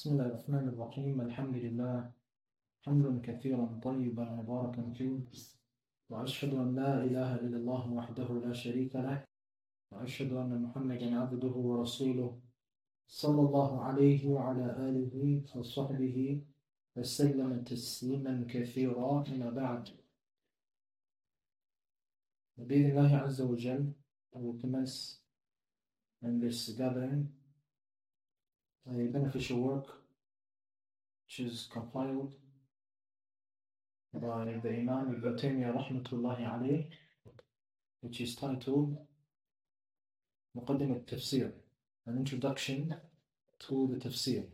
بسم الله الرحمن الرحيم. الحمد لله حمدا كثيرا طيبا مباركا فيه. وأشهد أن لا إله إلا الله وحده لا شريك له. وأشهد أن محمدا عبده ورسوله صلى الله عليه وعلى آله وصحبه وسلم تسليما كثيرا. أما بعد بإذن الله عز وجل I will commence in this gathering. a beneficial work which is compiled by the Imam Ibn Taymiyyah rahmatullahi alayh which is titled Muqaddim al-Tafsir an introduction to the Tafsir.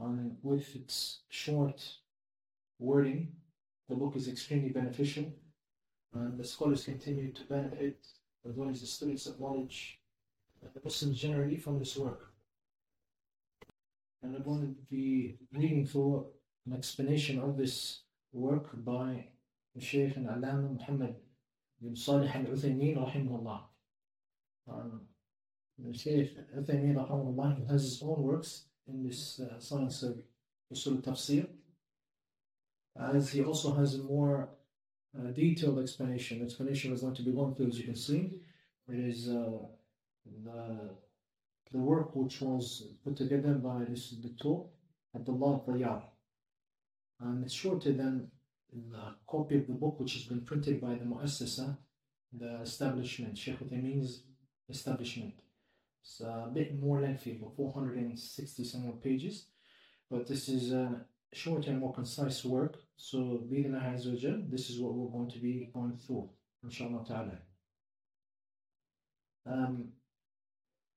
And with its short wording the book is extremely beneficial and the scholars continue to benefit as well as the students of knowledge the Muslims generally from this work. And I'm going to be reading through an explanation of this work by Shaykh and Alama Muhammad bin Salih al Uthaymeen rahimahullah. Um, Shaykh Uthaymeen rahimahullah has his own works in this uh, science of Usul Tafsir, as he also has a more uh, detailed explanation. The explanation is going to be going through, as you can see. It is uh, the, the work which was put together by this Dr. Abdullah Tayyar. And it's shorter than the copy of the book which has been printed by the Muassasa, the establishment, Sheikh Uthaymeen's establishment. It's a bit more lengthy, about 460 some more pages, but this is a shorter and more concise work. So, this is what we're going to be going through, inshallah ta'ala. Um,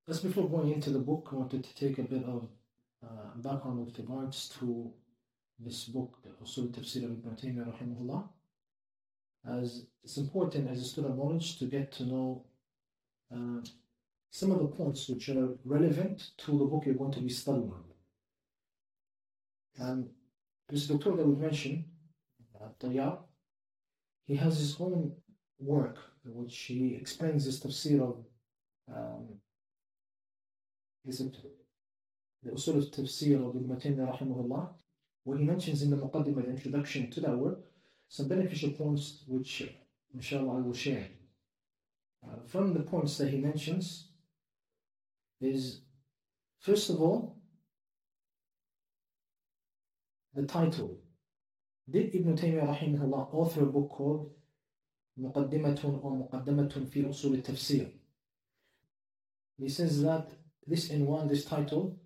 just before going into the book, I wanted to take a bit of uh, background with regards to this book, the Usul Tafsir Ibn Taymiyyah rahimahullah. As it's important as a student of knowledge to get to know uh, some of the points which are relevant to the book you're going to be studying. And this doctor that we mentioned, uh, he has his own work which he explains this tafsir of um, is it the usul of tafsir of Ibn Taymiyyah rahimahullah, where he mentions in the muqaddimah, the introduction to that work, some beneficial points which, inshallah, I will share. Uh, from the points that he mentions is, first of all, the title. Did Ibn Taymiyyah rahimahullah author a book called مقدمة or مقدمة في أصول التفسير he says that this in one, this title,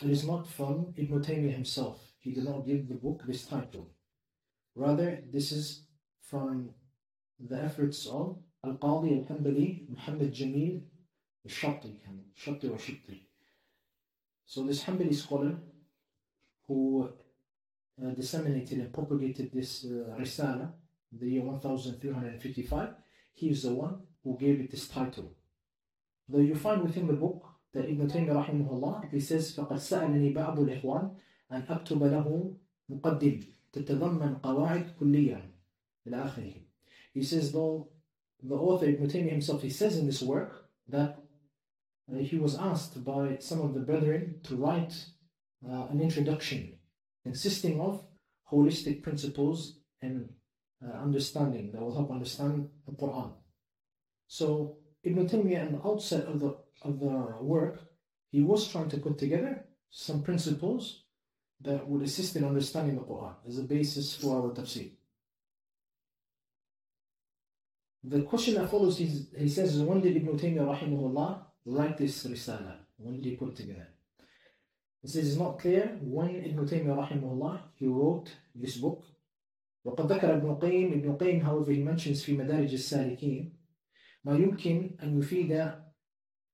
it is not from Ibn Taymiyyah himself. He did not give the book this title. Rather, this is from the efforts of Al-Qadi Al-Hanbali, Muhammad Jamil Al-Shati, Shati or Shati. So this Hanbali scholar who uh, disseminated and propagated this uh, Risala in the year 1355, he is the one who gave it this title. Though you find within the book that Ibn Taymiyyah rahimahullah, he says, فَقَدْ سَأَلَنِي بَعْضُ الْإِخْوَانِ أن أكتب له مقدم تتضمن قواعد كلية إلى آخره. He says, though the author Ibn Taymiyyah himself, he says in this work that uh, he was asked by some of the brethren to write uh, an introduction consisting of holistic principles and uh, understanding that will help understand the Quran. So Ibn Taymiyyah, at the outset of the, of the work, he was trying to put together some principles that would assist in understanding the Quran as a basis for our tafsir. The question that follows, he says, when did Ibn Taymiyyah rahimahullah write this risala? When did he put it together? He says it's not clear when Ibn Taymiyyah rahimahullah he wrote this book. وقد ذكر ابن القيم ابن القيم however he mentions في مدارج السالكين ما يمكن أن يفيد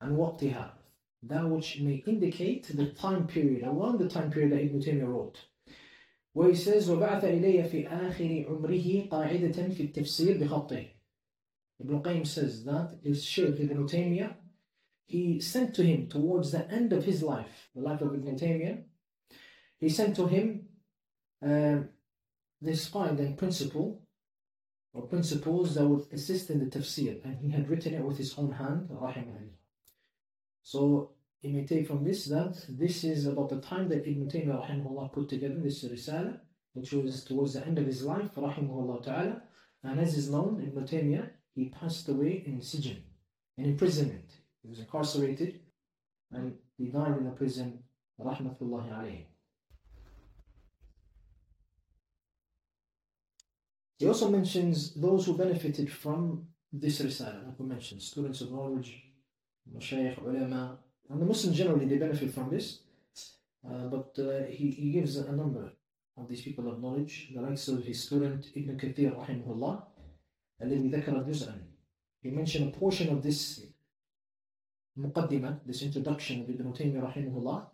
عن وقتها that which may indicate the time period around the time period that Ibn Taymiyyah wrote where he says وبعث إلي في آخر عمره قاعدة في التفسير بخطه Ibn Qayyim says that his Shaykh Ibn Taymiyyah he sent to him towards the end of his life the life of Ibn Taymiyyah he sent to him uh, this find and principle or principles that would assist in the tafsir, and he had written it with his own hand, rahimahullah. So you may take from this that this is about the time that Ibn Taymiyyah rahimahullah put together this risala, which was towards the end of his life, rahimahullah ta'ala. And as is known, Ibn Taymiyyah, he passed away in Sijin, in imprisonment. He was incarcerated and he died in the prison, rahmatullahi alayhi. He also mentions those who benefited from this risala, like we mentioned, students of knowledge, mashayikh, ulama, and the Muslims generally, they benefit from this. Uh, but uh, he, he gives a number of these people of knowledge, the likes of his student Ibn Kathir rahimahullah, الذي ذكر جزءا. He mentioned a portion of this muqaddimah, this introduction of Ibn Taymiyyah rahimahullah,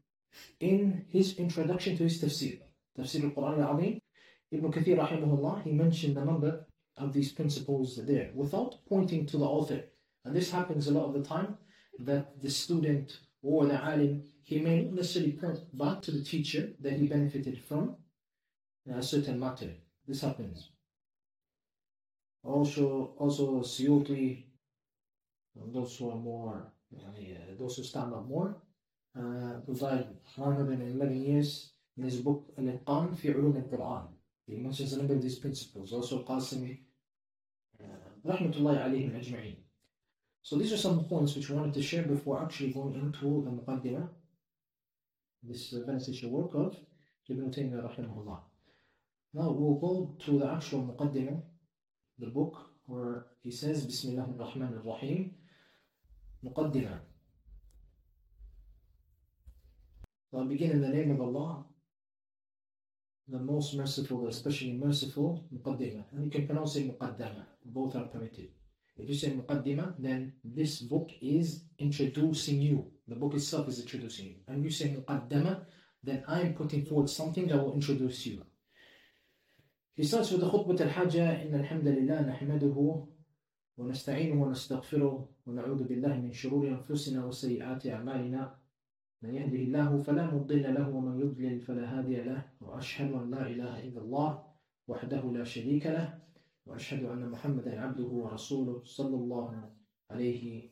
in his introduction to his tafsir, tafsir al-Quran al-Azim. Ibn Kathir rahimahullah, he mentioned a number of these principles there without pointing to the author. And this happens a lot of the time that the student or the alim, he may not necessarily point back to the teacher that he benefited from a certain matter. This happens. Also, also Suyuti, those who are more, those who stand up more, uh, died 111 years in his book Al-Itqan fi Ulum al-Quran. Mentions a number of these principles. Also Qasimi, uh, rahmatullahi alayhim ajma'in. So these are some points which we wanted to share before actually going into the Muqaddimah, this uh, beneficial work of Ibn Taymiyyah rahimahullah. Now we'll go to the actual Muqaddimah, the book where he says Bismillah ar-Rahman ar-Rahim Muqaddimah. So I begin in the name of Allah, the most merciful, especially merciful, Muqaddimah. And you can pronounce it Muqaddamah, both are permitted. If you say muqaddimah, then this book is introducing you. The book itself is introducing you. And you say muqaddama, then I'm putting forward something that will introduce you. He starts with the khutbah al-hajjah, إن الحمد لله نحمده ونستعينه ونستغفره ونعوذ بالله من شرور أنفسنا وسيئات أعمالنا من يهده الله فلا مضل له ومن يضلل فلا هادي له وأشهد أن لا إله إلا الله وحده لا شريك له وأشهد أن محمدا عبده ورسوله صلى الله عليه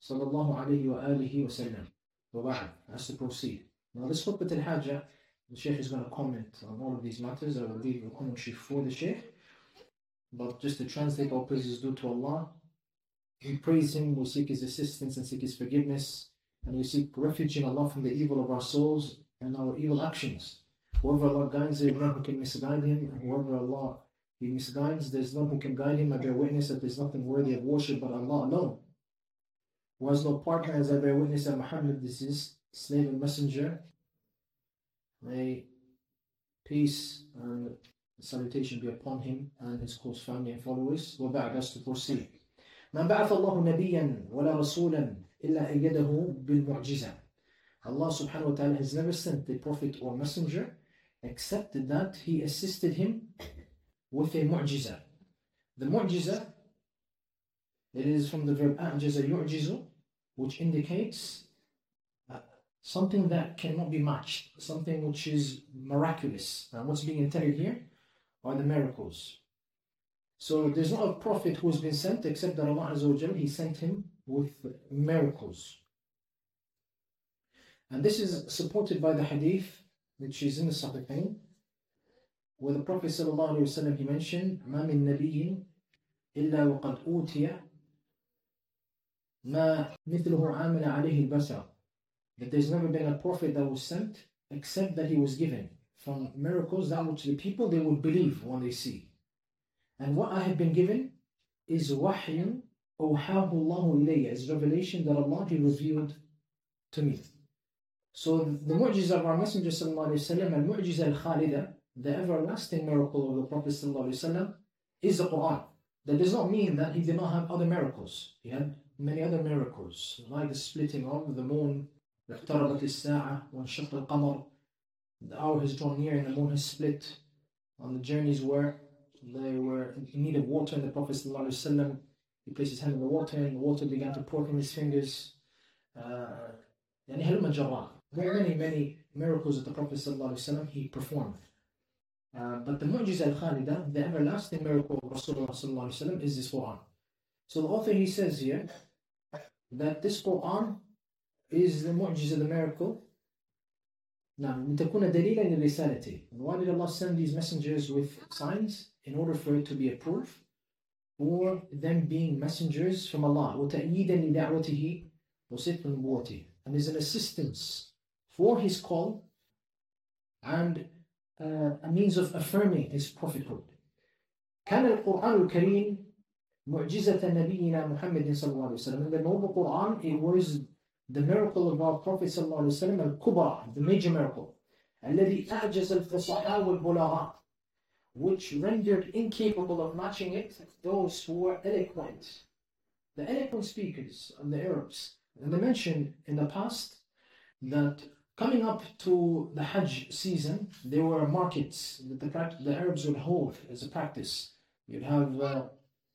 صلى الله عليه وآله وسلم وبعد as to proceed now this khutbah al-hajjah the Sheikh is going to comment on all of these matters I will leave the commentary for the Sheikh but just to translate all praises due to Allah we praise Him, we seek His assistance and seek His forgiveness and we seek refuge in Allah from the evil of our souls and our evil actions whoever Allah guides there none who can misguide him and whoever Allah he misguides, there's none who can guide him. I bear witness that there's nothing worthy of worship but Allah alone. Who has no partner as I bear witness that Muhammad is his slave and messenger. May peace and salutation be upon him and his close family and followers. وبعد us to proceed. من بعث الله نبيا ولا رسولا إلا أيده بالمعجزة. Allah subhanahu wa ta'ala has never sent a prophet or messenger except that he assisted him with a mu'jiza. The mu'jiza, it is from the verb a'jaza yu'jizu, which indicates uh, something that cannot be matched, something which is miraculous. And what's being intended here are the miracles. So there's not a prophet who has been sent except that Allah Azza wa He sent him with miracles. And this is supported by the hadith which is in the Sahihain where the Prophet ﷺ he mentioned ما من نبي إلا وقد أوتي ما مثله عامل عليه البشر that there's never been a prophet that was sent except that he was given from miracles that which the people they would believe when they see and what I have been given is وحي أوحاه الله إلي is revelation that Allah he revealed to me so the mu'jiza of our Messenger sallallahu alayhi wa sallam al-mu'jiza al-khalida the everlasting miracle of the Prophet ﷺ is the Quran. That does not mean that he did not have other miracles. He had many other miracles, like the splitting of the moon, اقتربت الساعة وانشق القمر. The hour has drawn near and the moon has split. On the journeys where they were in need of water, and the Prophet ﷺ, he placed his hand in the water, and the water began to pour from his fingers. Uh, many, many miracles that the Prophet ﷺ, he performed. Uh, but the mu'jiza al-khalida, the everlasting miracle of Rasulullah is this Quran. So the author he says here that this Quran is the mu'jiza, the miracle? نعم تكون دليلا لرسالته. Why did Allah send these messengers with signs? In order for it to be a proof for them being messengers from Allah. وتأييدا لدعوته وصدق نبوته. And is an assistance for his call and uh, a means of affirming his prophethood. كان القرآن الكريم معجزة نبينا محمد صلى الله عليه وسلم. In the noble Quran, it was the miracle of our Prophet صلى الله عليه وسلم الكبرى, the major miracle. الذي أعجز الفصحاء والبلاغاء which rendered incapable of matching it those who were eloquent. The eloquent speakers of the Arabs. And they mentioned in the past that coming up to the Hajj season, there were markets that the, the Arabs would hold as a practice. You'd have uh,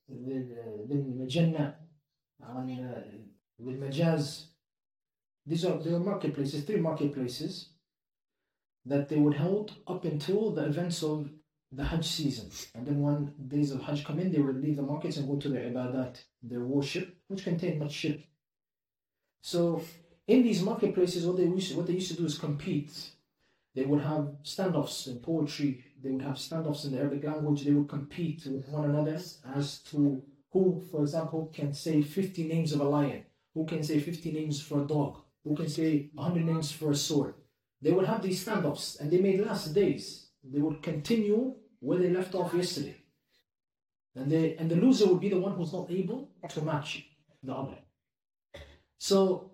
the, the, the Jannah and uh, the Majaz. these are are marketplaces, three marketplaces that they would hold up until the events of the Hajj season. And then when days of Hajj come in, they would leave the markets and go to their ibadat, their worship, which contained much shirk. So in these marketplaces, what they used to, what they used to do is compete. They would have standoffs in poetry. They would have standoffs in the Arabic language. They would compete with one another as to who, for example, can say 50 names of a lion, who can say 50 names for a dog, who can say 100 names for a sword. They would have these standoffs, and they may last days. They would continue where they left off yesterday. And, they, and the loser would be the one who's not able to match the other. So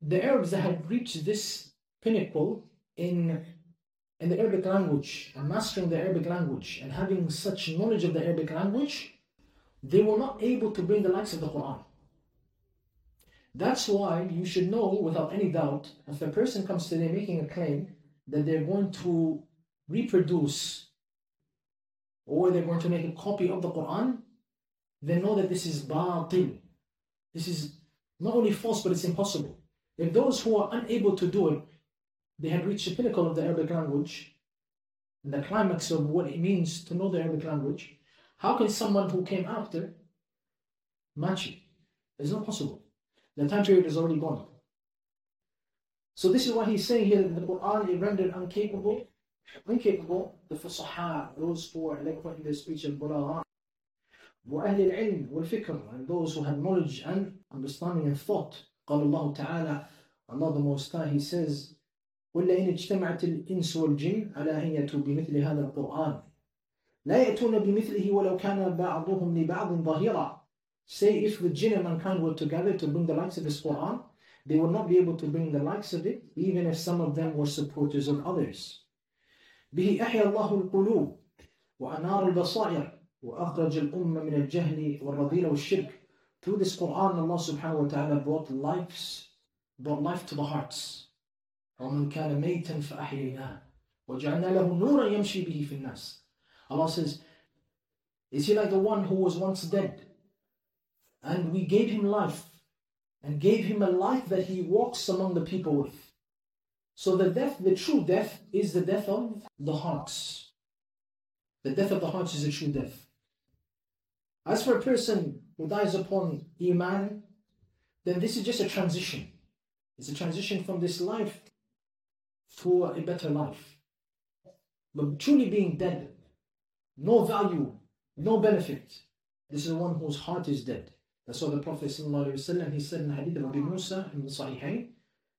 the Arabs that had reached this pinnacle in, in the Arabic language and mastering the Arabic language and having such knowledge of the Arabic language, they were not able to bring the likes of the Quran. That's why you should know without any doubt if a person comes today making a claim that they're going to reproduce or they're going to make a copy of the Quran, they know that this is batil. This is not only false, but it's impossible. If those who are unable to do it, they have reached the pinnacle of the Arabic language, the climax of what it means to know the Arabic language, how can someone who came after match it? It's not possible. The time period is already gone. So this is why he's saying here that the Quran is rendered incapable, incapable, the fusaha, those who are eloquent in their speech and balagha, وأهل العلم والفكر and those who have knowledge and understanding and thought قال الله تعالى Allah the Most High He says ولئن اجتمعت الإنس والجن على أن يأتوا بمثل هذا القرآن لا يأتون بمثله ولو كان بعضهم لبعض ظهيرا Say if the jinn and mankind were together to bring the likes of this Quran, they would not be able to bring the likes of it, even if some of them were supporters of others. به أحيا الله القلوب وأنار البصائر وأخرج الأمة من الجهل والرذيلة والشرك Through this Quran, Allah subhanahu wa ta'ala brought lives, brought life to the hearts. ومن كان ميتا فأحييناه وجعلنا له نورا يمشي به في الناس. Allah says, Is he like the one who was once dead? And we gave him life and gave him a life that he walks among the people with. So the death, the true death, is the death of the hearts. The death of the hearts is a true death. As for a person who dies upon Iman, then this is just a transition. It's a transition from this life to a better life. But truly being dead, no value, no benefit, this is one whose heart is dead. That's why the Prophet ﷺ, he said in Hadith of Abu Musa in the Sahihain,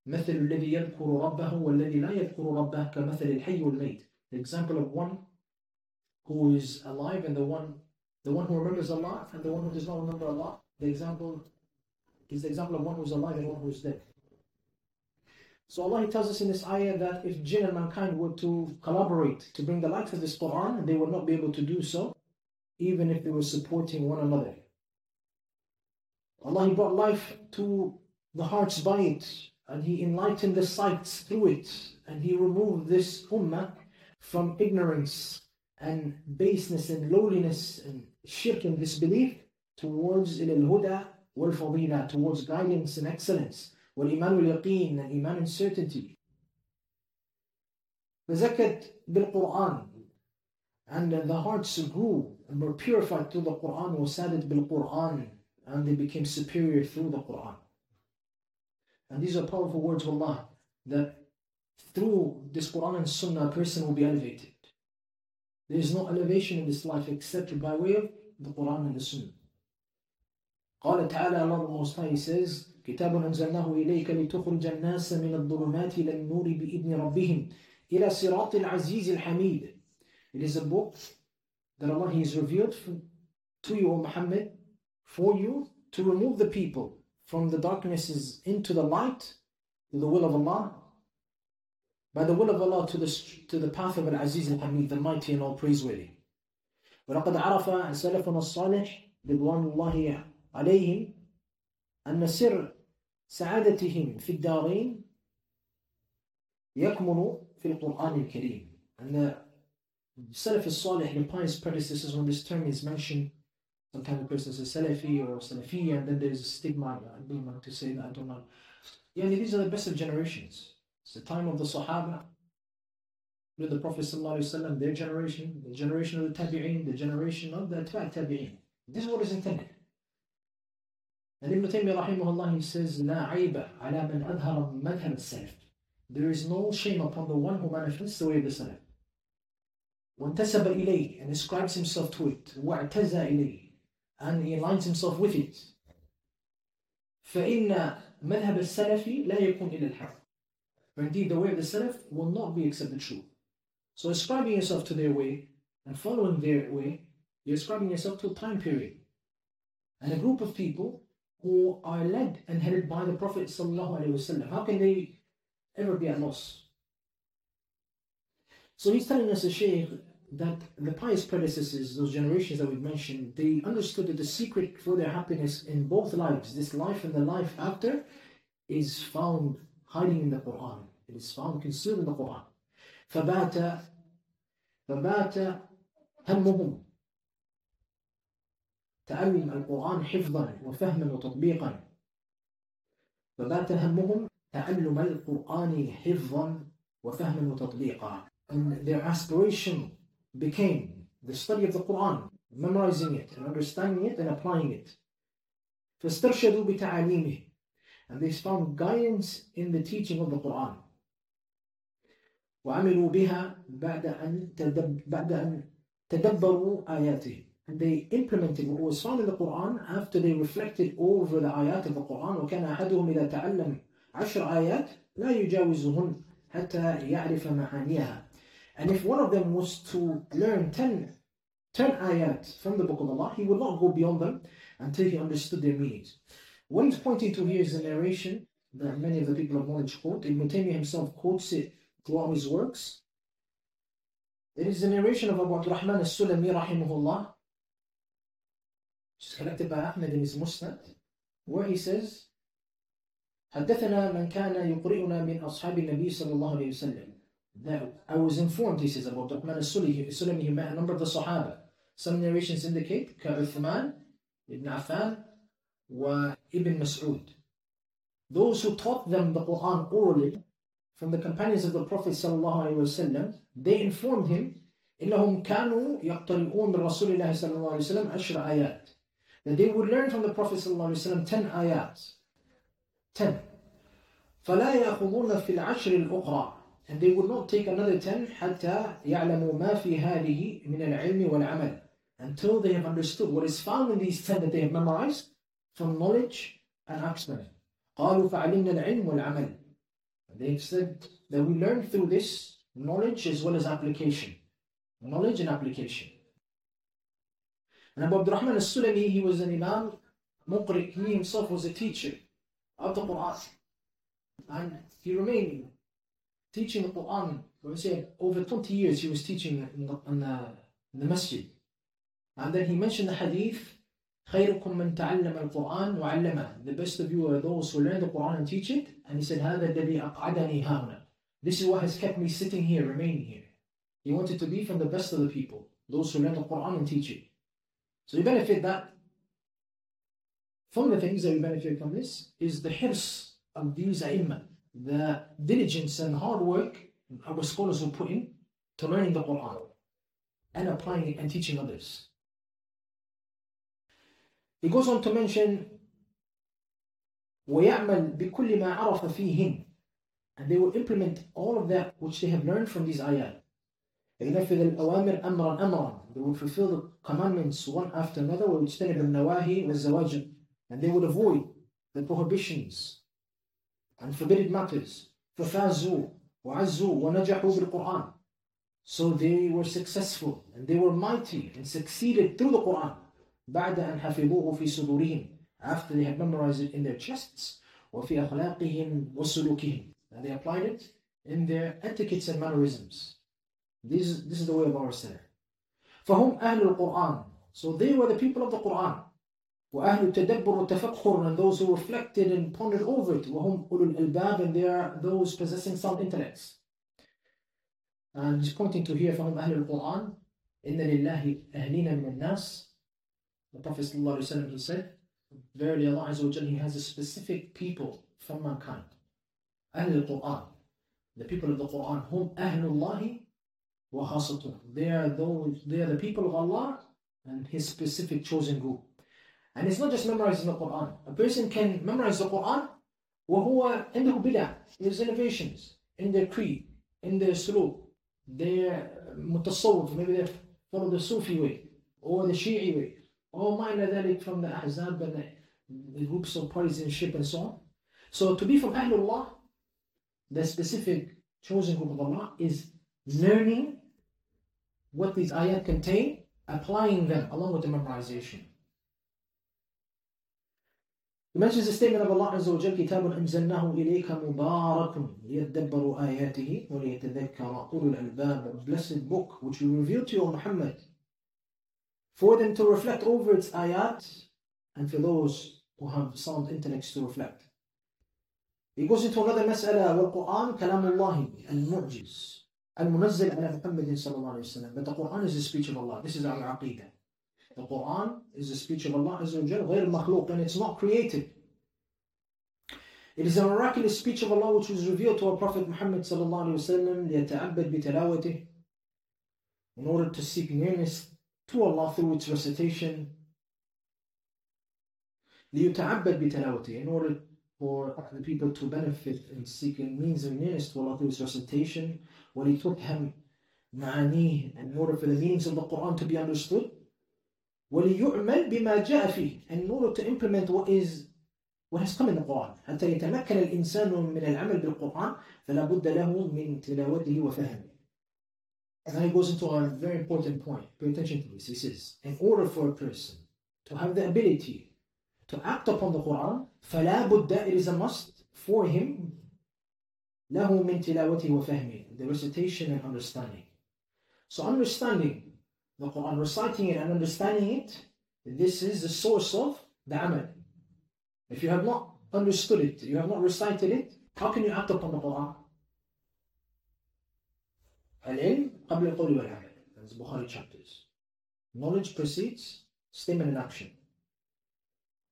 مثل الذي يذكر ربه والذي لا يذكر ربه كمثل الحي والميت. The example of one who is alive and the one the one who remembers Allah and the one who does not remember Allah, the example is the example of one who is alive and one who is dead. So Allah tells us in this ayah that if jinn and mankind were to collaborate to bring the light of this Quran, they would not be able to do so, even if they were supporting one another. Allah He brought life to the hearts by it, and He enlightened the sights through it, and He removed this ummah from ignorance and baseness and lowliness and shirk and disbelief towards al-huda wal-fadila, towards guidance and excellence, wal-iman wal-yaqeen and iman and certainty. فزكت بالقرآن and the hearts grew and were purified through the Quran وسادت بالقرآن and they became superior through the Quran. And these are powerful words of Allah that through this Quran and Sunnah, a person will be elevated. There is no elevation in this life except by way of the Quran and the Sunnah. قال تعالى Allah the Most High says كتاب أنزلناه إليك لتخرج الناس من الظلمات إلى النور بإذن ربهم إلى صراط العزيز الحميد It is a book that Allah has revealed to you, O Muhammad, for you to remove the people from the darknesses into the light, to the will of Allah, by the will of Allah to the, to the path of Al-Aziz Al-Hamid, the mighty and all praiseworthy. ولقد عرف سلفنا الصالح رضوان الله عليهم أن سر سعادتهم في الدارين يكمن في القرآن الكريم. And the Salaf al-Salih, the pious predecessors, when this term is mentioned, sometimes the person says Salafi or Salafiyya, and then there's a stigma, I don't want to say that, I don't know. Yeah, these are the best of generations. It's the time of the Sahaba, with the Prophet ﷺ, their generation, the generation of the Tabi'een, the generation of the Atba' Tabi'een. This is what is intended. And Ibn Taymiyyah rahimahullah, he says, لا عيب على من أظهر مذهب السلف. There is no shame upon the one who manifests the way of the Salaf. وانتسب إليه and ascribes himself to it واعتزى إليه and he aligns himself with it فإن مذهب السلف لا يكون إلى الحق For indeed the way of the Salaf will not be except the truth. So ascribing yourself to their way and following their way, you're ascribing yourself to a time period and a group of people who are led and headed by the Prophet ﷺ. How can they ever be at loss? So he's telling us, a Shaykh, that the pious predecessors, those generations that we've mentioned, they understood that the secret for their happiness in both lives, this life and the life after, is found hiding in the Quran. It is found concealed in the Quran. فبات فبات همهم تعلم القرآن حفظا وفهما وتطبيقا فبات همهم تعلم القرآن حفظا وفهما وتطبيقا and their aspiration became the study of the Quran, memorizing it and understanding it and applying it. فاسترشدوا بتعاليمه and they found guidance in the teaching of the Quran. وعملوا بها بعد أن تدب بعد أن تدبروا آياته and they implemented what was found in the Quran after they reflected over the ayat of the Quran وكان أحدهم إذا تعلم عشر آيات لا يجاوزهن حتى يعرف معانيها and if one of them was to learn 10, 10 ayat from the book of Allah, he would not go beyond them until he understood their meanings. What he's pointing to here is a narration that many of the people of knowledge quote. Ibn Taymiyyah himself quotes it throughout his works. It is a narration of Abu Abdurrahman al-Sulami rahimahullah, which is collected by Ahmed in his Musnad, where he says, حدثنا من كان يقرئنا من أصحاب النبي صلى الله عليه وسلم that I was informed, he says, about Uthman al-Sulami, he met a number of the Sahaba. Some narrations indicate Uthman, Ibn Affan, wa Ibn Mas'ud. Those who taught them the Quran orally from the companions of the Prophet وسلم, they informed him إنهم كانوا يقترئون من رسول الله صلى الله عليه وسلم عشر آيات that they would learn from the Prophet صلى الله عليه وسلم 10 ayats 10 فلا يأخذون في العشر الأخرى and they would not take another ten حتى يعلموا ما في هذه من العلم والعمل until they have understood what is found in these ten that they have memorized from knowledge and action. قالوا فعلمنا العلم والعمل. They've said that we learn through this knowledge as well as application. Knowledge and application. And Abu Abdurrahman al-Sulami, he was an Imam, Muqri, he himself was a teacher of the Quran. And he remained teaching the Quran. We say over 20 years he was teaching in the, in the, in the masjid. And then he mentioned the hadith, خيركم من تعلم القرآن وعلمه. The best of you are those who learn the Quran and teach it. And he said, هذا الذي أقعدني هنا. This is what has kept me sitting here, remaining here. He wanted to be from the best of the people, those who learn the Quran and teach it. So you benefit that. From the things that you benefit from this is the hirs of these ai the diligence and hard work our scholars will put in to learning the Quran and applying it and teaching others. He goes on to mention ويعمل بكل ما عرف فيهن and they will implement all of that which they have learned from these ayat ينفذ الأوامر أمرا أمرا they will fulfill the commandments one after another ويجتنب النواهي والزواجر and they would avoid the prohibitions and forbidden matters ففازوا وعزوا ونجحوا بالقرآن so they were successful and they were mighty and succeeded through the Quran بعد أن حفظوه في صدورهم after they had memorized it in their chests وفي أخلاقهم وسلوكهم and they applied it in their etiquettes and mannerisms this, this is the way of our Salaf فهم أهل القرآن so they were the people of the Quran وأهل التدبر والتفكر and those who reflected and pondered over it وهم أولو الألباب and they are those possessing sound intellects and he's pointing to here from أهل القرآن إن لله أهلين من الناس the Prophet ﷺ he said verily Allah Azza wa Jalla, he has a specific people from mankind أهل القرآن the people of the Quran هم أهل الله وخاصته they are those they are the people of Allah and his specific chosen group and it's not just memorizing the Quran a person can memorize the Quran وهو عنده بدع there's innovations in their creed in their suluk their mutasawwif maybe they follow the Sufi way or the Shi'i way or minor ذلك from the Ahzab and the, the groups of partisanship and so on so to be from Ahlullah the specific chosen group of Allah is learning what these ayat contain, applying them along with the memorization. Mentions the statement of Allah Azza wa Jal, كتاب أنزلناه إليك مبارك ليدبروا آياته وليتذكر أولو الألباب A blessed book which we revealed to you, Muhammad, for them to reflect over its ayat and for those who have sound intellects to reflect. He goes into another مسألة والقرآن كلام الله المعجز المنزل على محمد صلى الله عليه وسلم. But the Quran is the speech of Allah. This is our aqidah. The Quran is the speech of Allah Azza wa Jal, غير مخلوق, and it's not created. It is a miraculous speech of Allah which was revealed to our Prophet Muhammad صلى الله عليه وسلم ليتعبد بتلاوته in order to seek nearness to Allah through its recitation. ليتعبد بتلاوته in order for the people to benefit and seek a means of nearness to Allah through its recitation ولتفهم معانيه in order for the meanings of the Quran to be understood وليعمل بما جاء فيه in order to implement what is what has come in the Quran حتى يتمكن الإنسان من العمل بالقرآن فلا بد له من تلاوته وفهمه and he goes into a very important point pay attention to this he says in order for a person to have the ability to act upon the Quran فلا بد it is a must for him له من تلاوته وفهمه the recitation and understanding so understanding the Quran reciting it and understanding it this is the source of the amal if you have not understood it you have not recited it how can you act upon the Quran العلم قبل القول والعمل that's Bukhari chapters knowledge precedes statement and action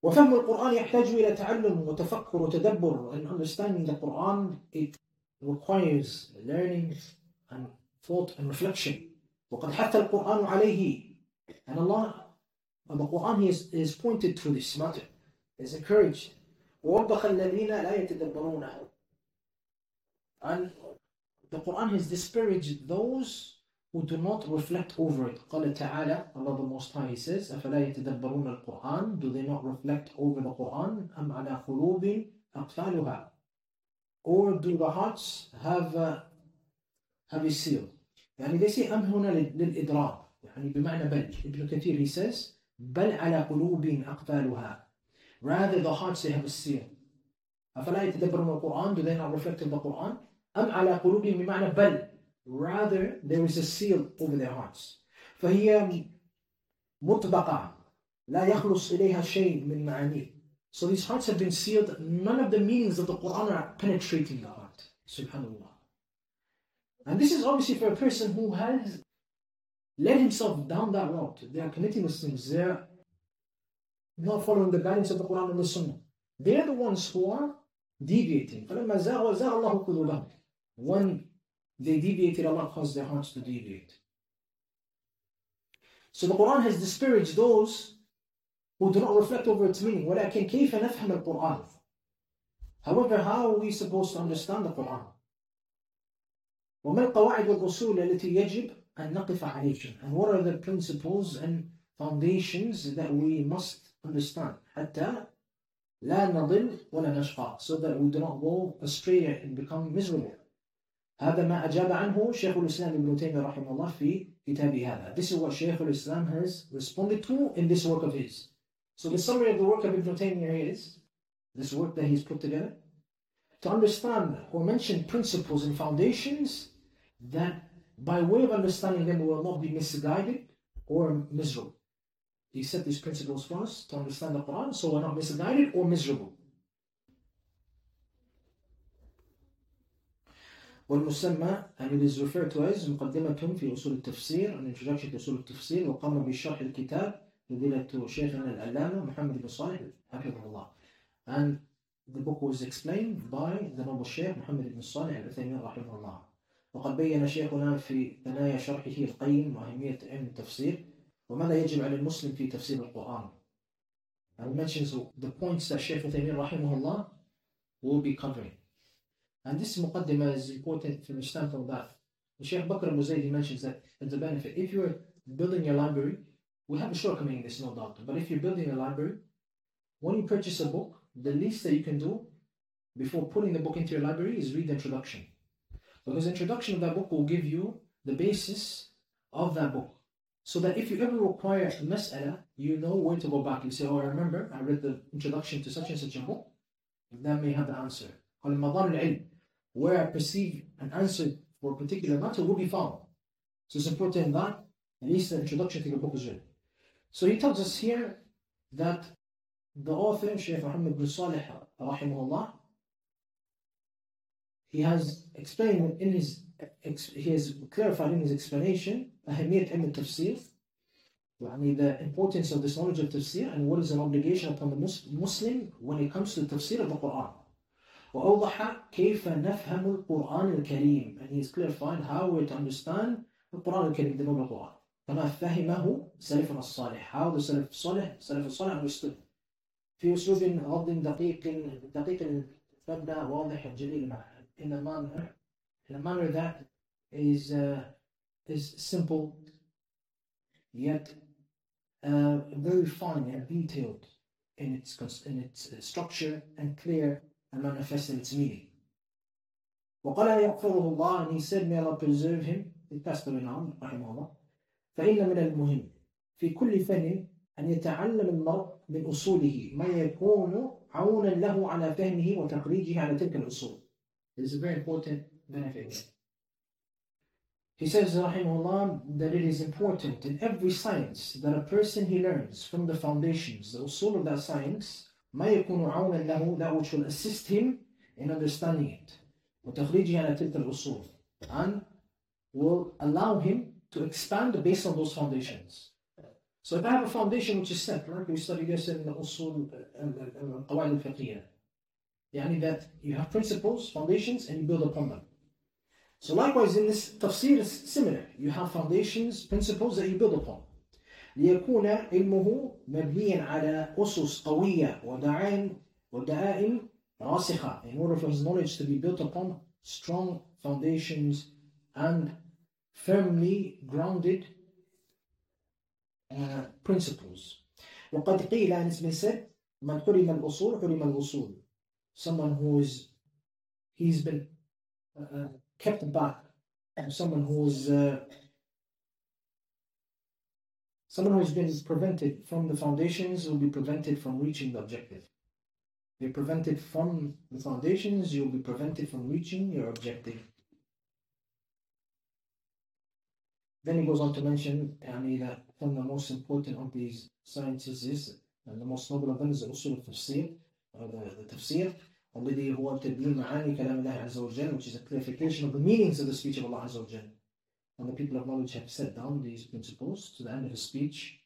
وفهم القرآن يحتاج إلى تعلم وتفكر وتدبر and understanding the Quran it requires learning and thought and reflection وقد حث القرآن عليه and Allah and the Quran is, is pointed to this matter is encouraged ووبخ الذين لا يتدبرونه and the Quran has disparaged those who do not reflect over it قال تعالى Allah the Most High says أفلا يتدبرون القرآن do they not reflect over the Quran أم على قلوب أقفالها or do the hearts have a, have a seal يعني say أم هنا للإدراك يعني بمعنى بل ابن كثير he says بل على قلوب أقفالها rather the hearts they have a seal أفلا يتدبرون القرآن do they not reflect in the Quran أم على قلوبهم بمعنى بل rather there is a seal over their hearts فهي مطبقة لا يخلص إليها شيء من معانيه So these hearts have been sealed. None of the meanings of the Quran are penetrating the heart. Subhanallah. And this is obviously for a person who has led himself down that road. They are committing Muslims. They are not following the guidance of the Quran and the Sunnah. They are the ones who are deviating. When they deviated, Allah caused their hearts to deviate. So the Quran has disparaged those who do not reflect over its meaning. However, how are we supposed to understand the Quran? وما القواعد والأصول التي يجب أن نقف عليها and what are the principles and foundations that we must understand حتى لا نضل ولا نشقى so that we do not go astray and become miserable هذا ما أجاب عنه شيخ الإسلام ابن تيمية رحمه الله في كتابه هذا This is what Shaykh al-Islam has responded to in this work of his. So the summary of the work of Ibn Taymiyyah is this work that he's put together to understand or mention principles and foundations that by way of understanding them we will not be misguided or miserable. He set these principles for us to understand the Quran so we're not misguided or miserable. والمسمى and it is referred to as مقدمة في أصول التفسير an introduction to أصول التفسير وقام بشرح الكتاب فضيلة شيخنا العلامة محمد بن صالح حفظه الله and the book was explained by the noble Sheikh محمد بن صالح العثيمين رحمه الله وقد بين شيخنا في ثنايا شرحه القيم وأهمية علم التفسير وماذا يجب على المسلم في تفسير القرآن and he mentions the points that Sheikh Uthaymeen رحمه الله will be covering And this muqaddimah is important from the standpoint that Sheikh Bakr al-Muzaydi mentions that it's a benefit. If you're building your library, we have a shortcoming in this, no doubt. But if you're building a library, when you purchase a book, the least that you can do before putting the book into your library is read the introduction. Because introduction of that book will give you the basis of that book. So that if you ever require a mas'ala, you know where to go back. You say, oh, I remember, I read the introduction to such and such a book. That may have the answer where I perceive an answer for a particular matter will be found. So it's important that at least the introduction to the book is read. So he tells us here that the author, Shaykh Muhammad bin Salih, rahimahullah, he has explained in his, he has clarified in his explanation, أهمية علم التفسير, يعني the importance of this knowledge of tafsir and what is an obligation upon the Muslim when it comes to the tafsir of the Quran. وأوضح كيف نفهم القرآن الكريم and he's clarified how we to understand القرآن الكريم the noble Quran كما فهمه سلفنا الصالح how the سلف الصالح سلف الصالح understood في أسلوب غض دقيق دقيق المبنى واضح جليل in a manner in a manner that is uh, is simple yet uh, very fine and detailed in its in its structure and clear and manifest in its meaning. وقال يغفره الله and he said may Allah preserve him he passed away now رحمه الله فإن من المهم في كل فن أن يتعلم المرء من أصوله ما يكون عونا له على فهمه وتخريجه على تلك الأصول. This is a very important benefit. He says, Rahimullah, that it is important in every science that a person he learns from the foundations, the usul of that science, ما يكون عونا له that which will assist him in understanding it وتخريجه على تلك الأصول and will allow him to expand based on those foundations. So if I have a foundation which is set, like we study this in the usul القواعد الفقهية يعني that you have principles, foundations, and you build upon them. So likewise in this tafsir is similar. You have foundations, principles that you build upon. ليكون علمه مبنيا على أسس قوية ودعائم ودعائم راسخة in order for his knowledge to be built upon strong foundations and firmly grounded uh, principles وقد قيل and it's been said من حرم الأصول حرم الوصول someone who is he's been uh, kept back someone who is uh, Someone who has been prevented from the foundations will be prevented from reaching the objective. You're prevented from the foundations, you'll be prevented from reaching your objective. Then he goes on to mention yani, that one of the most important of these sciences is, and the most noble of them is the usul al-tafsir, or the, the tafsir, الذي هو تبيين معاني كلام الله عز وجل, which is a clarification of the meanings of the speech of Allah عز وجل and the people of knowledge have set down these principles to the end of his speech.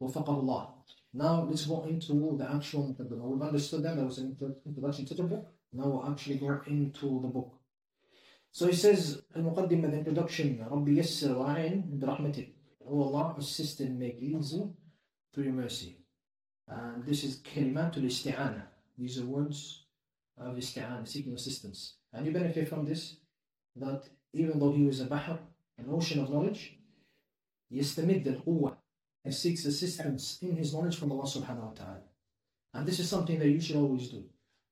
Allah. Now let's go into the actual Muqaddimah. We've understood them, that was an introduction to the book. Now we'll actually go into the book. So he says, المقدمة, the introduction, ربي يسر وعين برحمتك. Oh Allah, assist and make easy through your mercy. And this is كلمات الاستعانة. These are words of isti'an, seeking assistance. And you benefit from this, that even though he was a bahr, an ocean of knowledge, يستمد القوة and seeks assistance in his knowledge from Allah subhanahu wa ta'ala. And this is something that you should always do.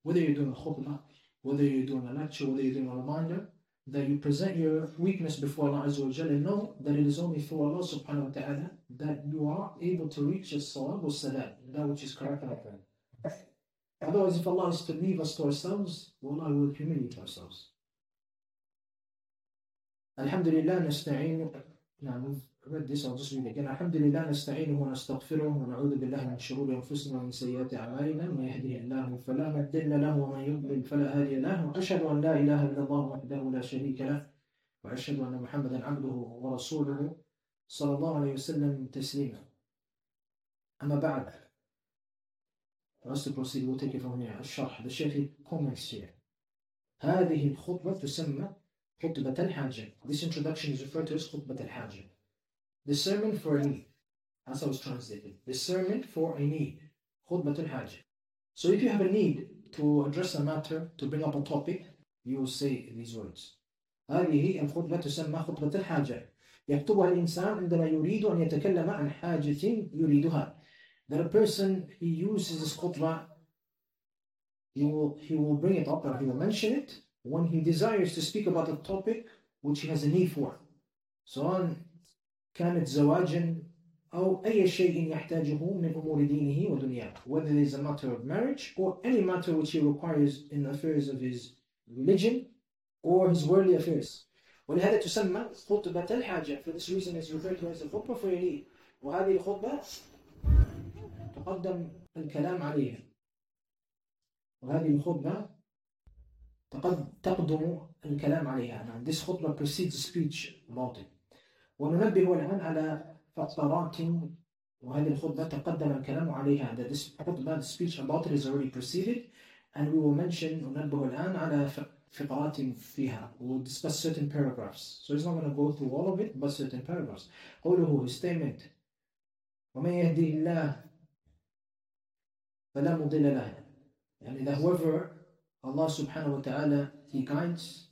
Whether you're doing a khutbah, whether you're doing a lecture, whether you're doing a reminder, that you present your weakness before Allah Azza wa and know that it is only through Allah subhanahu wa ta'ala that you are able to reach as-sawab was-salam, that which is correct and right. Otherwise, if Allah is to leave us to ourselves, wallah, we will humiliate ourselves. Alhamdulillah, nasta'in. Now, we've read this, I'll just read it again. Alhamdulillah, nasta'inuhu wa nastaghfiruhu wa na'udhu billahi min shururi anfusina wa min sayyiati a'malina. Man yahdihillahu fala mudilla lahu wa man yudlil fala hadiya lahu. Ashhadu an la ilaha illallah wahdahu la sharika lahu wa ashhadu anna Muhammadan 'abduhu wa rasuluhu sallallahu alayhi wa sallam taslima. Amma ba'd. Take it from here. الشرح. Comments here. هذه الخطبة تسمى خطبة الحاجة. This introduction is referred to as خطبة الحاجة. The sermon for a need. That's how it's translated. The sermon for a need. خطبة الحاجة. So if you have a need to address a matter, to bring up a topic, you will say these words. هذه الخطبة تسمى خطبة الحاجة. يكتبها الإنسان عندما يريد أن يتكلم عن حاجة يريدها that a person he uses this khutbah, he will he will bring it up or he will mention it when he desires to speak about a topic which he has a need for. سواء كانت زواجا أو أي شيء يحتاجه من أمور دينه ودنياه whether it is a matter of marriage or any matter which he requires in the affairs of his religion or his worldly affairs ولهذا تسمى خطبة الحاجة for this reason is referred to as a khutbah for a need وهذه الخطبة تقدم الكلام عليها وهذه الخطبة تقدم الكلام عليها this خطبة precedes speech about it وننبه الآن على فقرات وهذه الخطبة تقدم الكلام عليها that this خطبة the speech about it is already preceded and we will mention ننبه الآن على فقرات فيها we will discuss certain paragraphs so it's not going to go through all of it but certain paragraphs قوله his statement ومن يهدي الله فلا مضل له يعني that whoever Allah subhanahu wa ta'ala he guides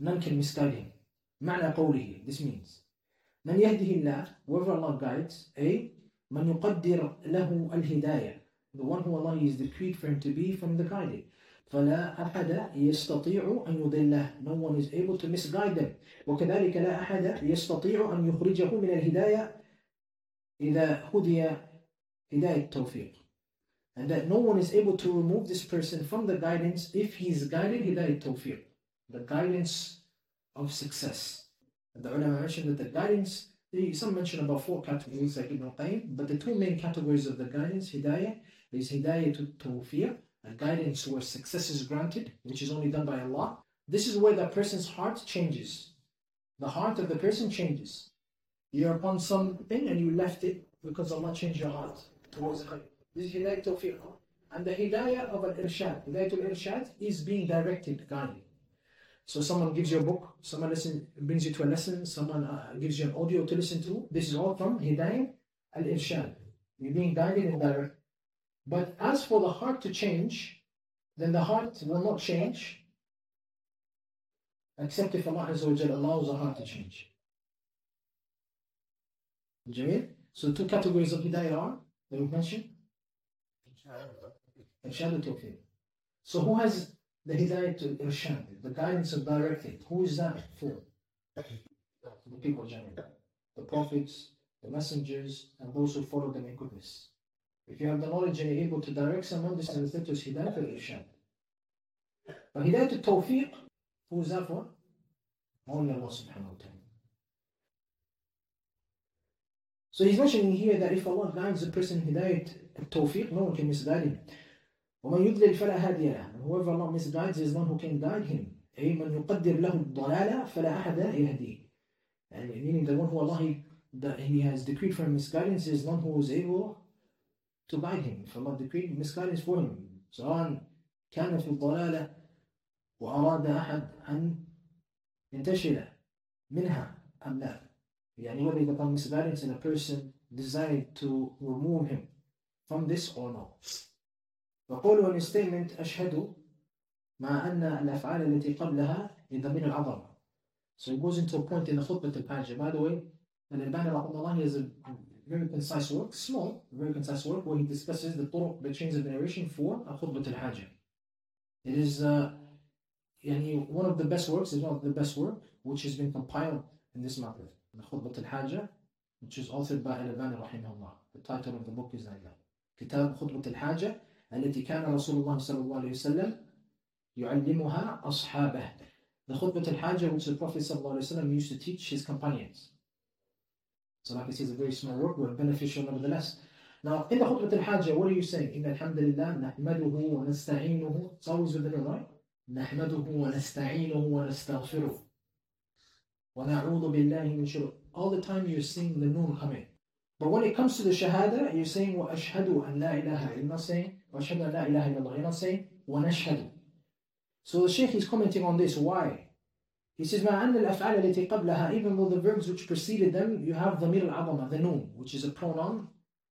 none can misguide him معنى قوله this means من يهده الله whoever Allah guides A من يقدر له الهداية the one who Allah is decreed for him to be from the guided فلا أحد يستطيع أن يضله no one is able to misguide them وكذلك لا أحد يستطيع أن يخرجه من الهداية إذا هدي هداية التوفيق and that no one is able to remove this person from the guidance if he is guided hidayat tawfiq, the guidance of success. And the ulama mentioned that the guidance, some mention about four categories like Ibn Qayyim, but the two main categories of the guidance, hidayah, is hidayah tawfiq, a guidance where success is granted, which is only done by Allah. This is where the person's heart changes. The heart of the person changes. You're upon something and you left it because Allah changed your heart towards. This is Hidayat Tawfiq. And the Hidayah of an Irshad, Hidayat al-Irshad is being directed, guided. So someone gives you a book, someone listen, brings you to a lesson, someone uh, gives you an audio to listen to. This is all from Hidayah al-Irshad. You're being guided and directed. But as for the heart to change, then the heart will not change except if Allah allows the heart to change. So two categories of Hidayah are that we mentioned. Irshad Tawfiq. So who has the hidayah to Irshad, the guidance of directing? Who is that for? The people generally. The prophets, the messengers, and those who follow them in goodness. If you have the knowledge and you're able to direct someone, this is referred to as hidayah to Irshad. But hidayah to Tawfiq, who is that for? Only Allah subhanahu wa ta'ala. So he's mentioning here that if Allah guides a person hidayah tawfiq, no one can misguide him. ومن يضلل فلا هادي له. Whoever Allah misguides is one who can guide him. أي من يقدر له الضلالة فلا أحد يهديه. And meaning the one who Allah he, that he has decreed for misguidance is one who is able to guide him. If Allah decreed misguidance for him. سواء كان في الضلالة وأراد أحد أن ينتشل منها أم لا. يعني whether it becomes misguidance and a person desired to remove him from this or no. وقوله in statement أشهد مع أن الأفعال التي قبلها لضمير العظمة. So it goes into a point in the khutbah al-Hajj. By the way, Al-Albani rahimahullah has a very concise work, small, very concise work, where he discusses the طرق, the chains of narration for a khutbah al-Hajj. It is uh, يعني, one of the best works, is one of the best work, which has been compiled in this matter. The khutbah al-Hajj, which is authored by Al-Albani rahimahullah. The title of the book is like that. كتاب خطبة الحاجة التي كان رسول الله صلى الله عليه وسلم يعلمها أصحابه. The خطبة الحاجة which the Prophet صلى الله عليه وسلم used to teach his companions. So like I said, it's a very small work, but beneficial nevertheless. Now, in the خطبة الحاجة, what are you saying? إن الحمد لله نحمده ونستعينه. It's always with the right? نحمده ونستعينه ونستغفره. ونعوذ بالله من شرور. All the time you're seeing the noon coming. But when it comes to the shahada, you're saying وأشهد أن لا إله. You're not saying وأشهد أن لا إله إلا الله. You're not saying ونشهد. So the Shaykh is commenting on this. Why? He says مع أن الأفعال التي قبلها even though the verbs which preceded them you have ضمير العظمة the noon which is a pronoun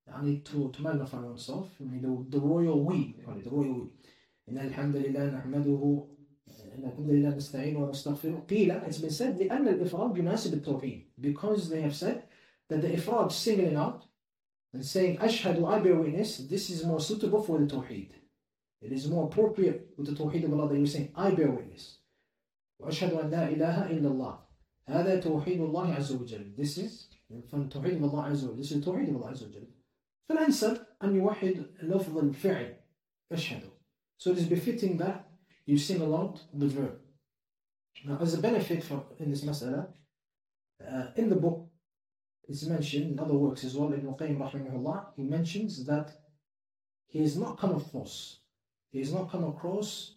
يعني to, to magnify oneself mean, the, the royal we the royal we إن الحمد لله نحمده إن الحمد لله نستعين ونستغفره قيل it's been said لأن الإفراد يناسب التوحيد because they have said that the ifrad singling out and saying أشهد I bear witness this is more suitable for the tawheed it is more appropriate with the tawheed of Allah that you're saying I bear witness وأشهد أن لا إله إلا الله هذا توحيد الله عز وجل this is from توحيد الله عز وجل this is توحيد الله عز وجل فالأنسب أن يوحد لفظ الفعل أشهد so it is befitting that you sing along the verb now as a benefit from, in this mas'ala uh, in the book it's mentioned in other works as well. Ibn Qayyim rahimahullah, he mentions that he has not come across, he has not come across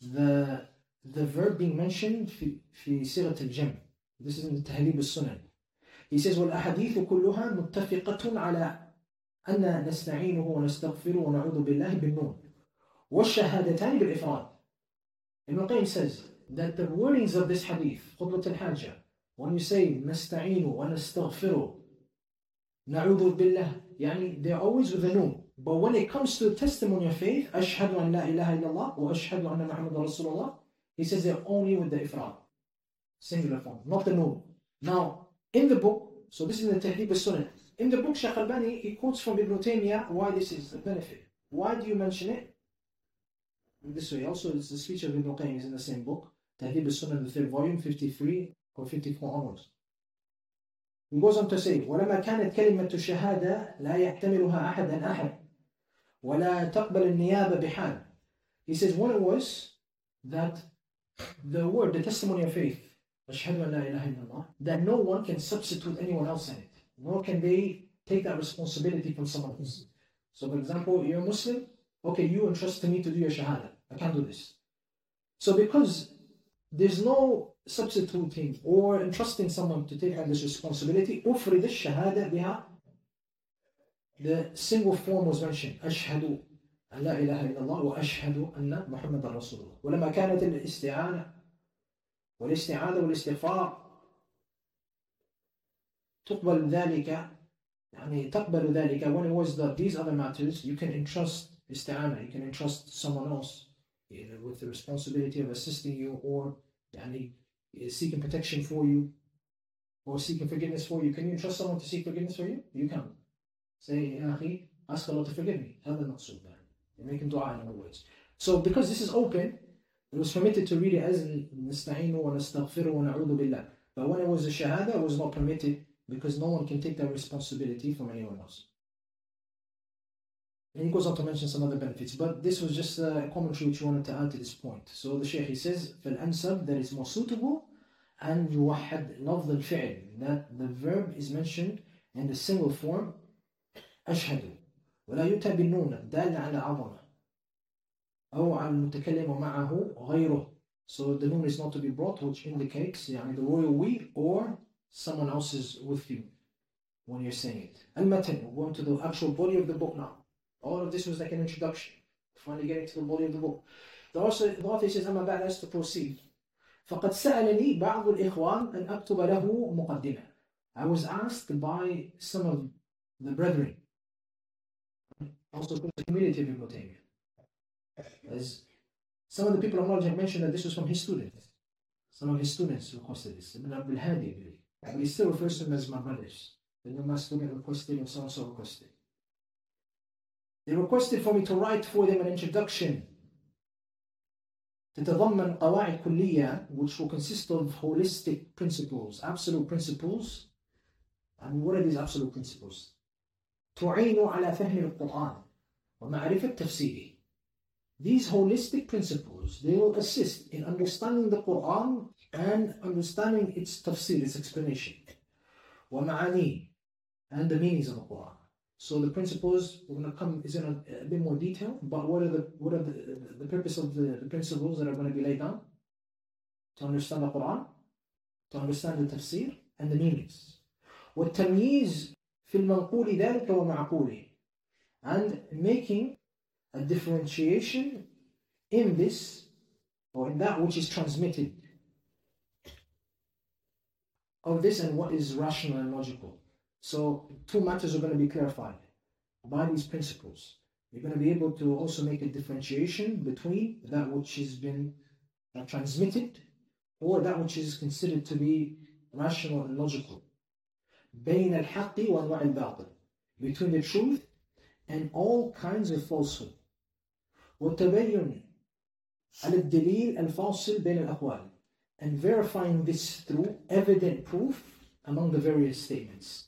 the the verb being mentioned في في صيغة الجمع. This is in the Tahdib al-Sunan. He says, والأحاديث كلها متفقة على أن نستعينه ونستغفره ونعوذ بالله بالنون. والشهادتان بالإفراد. Ibn Qayyim says that the warnings of this hadith, خطبة الحاجة, when you say نستعين ونستغفره نعوذ بالله يعني they're always with a noon but when it comes to testimony of faith أشهد أن لا إله إلا الله وأشهد أن محمد رسول الله He says they're only with the ifrad, singular form, not the noon. Now, in the book, so this is the Tahdib al-Sunnah. In the book, Shaykh Albani, he quotes from Ibn Taymiyyah why this is a benefit. Why do you mention it? In this way, also, it's the speech of Ibn Qayyim is in the same book, Tahdib al-Sunnah, the third volume, 53 or 54 onwards. He goes on to say, ولما كانت كلمة الشهادة لا يحتملها أحد عن أحد ولا تقبل النيابة بحال. He says, when it was that the word, the testimony of faith, that no one can substitute anyone else in it, nor can they take that responsibility from someone else. So, for example, you're a Muslim, okay, you entrust to me to do your shahada. I can't do this. So, because there's no substituting or entrusting someone to take on this responsibility, أفرد الشهادة بها the single form was mentioned أشهد أن لا إله إلا الله وأشهد أن محمد رسول الله ولما كانت الاستعانة والاستعاذة والاستغفار تقبل ذلك يعني تقبل ذلك when it was that these other matters you can entrust استعانة you can entrust someone else with the responsibility of assisting you or يعني seeking protection for you or seeking forgiveness for you can you entrust someone to seek forgiveness for you you can say يا أخي ask Allah to forgive me هذا المقصود You're making dua in other words. So because this is open, it was permitted to read it as نستعين ونستغفر ونعوذ بالله. But when it was a shahada, it was not permitted because no one can take that responsibility from anyone else. And he goes on to mention some other benefits, but this was just a commentary which he wanted to add to this point. So the Shaykh he says, فالأنسب that is more suitable and يوحد لفظ الفعل that the verb is mentioned in the single form أشهد ولا يؤتى بالنون الدالة على عظمة أو على المتكلم معه غيره So the noon is not to be brought which indicates يعني the royal we or someone else is with you when you're saying it. المتن, we're going to the actual body of the book now. All of this was like an introduction. Finally getting to the body of the book. The author, the author says أما بعد us to proceed. فقد سألني بعض الإخوان أن أكتب له مقدمة. I was asked by some of the brethren also from the community of Ibn Taymiyyah. As Some of the people of knowledge have mentioned that this was from his students. Some of his students requested this. Ibn Abdul Hadi, I believe. But he still refers to them as my brothers. The new my student requested and so and so requested. They requested for me to write for them an introduction تتضمن قواعد كلية which will consist of holistic principles, absolute principles. And what are these absolute principles? تعين على فهم القرآن ومعرفة تفسيره. These holistic principles, they will assist in understanding the Quran and understanding its tafsir, its explanation. ومعانيه and the meanings of the Quran. So the principles we're going to come is in a, a, bit more detail. But what are the what are the, the, the purpose of the, the principles that are going to be laid down? To understand the Quran, to understand the tafsir and the meanings. والتمييز في المنقول ذلك ومعقوله and making a differentiation in this or in that which is transmitted of this and what is rational and logical. So two matters are going to be clarified by these principles. You're going to be able to also make a differentiation between that which has been uh, transmitted or that which is considered to be rational and logical. بين الحق وأنواع الباطل between the truth and all kinds of falsehood. والتبين على الدليل الفاصل بين الأقوال and verifying this through evident proof among the various statements.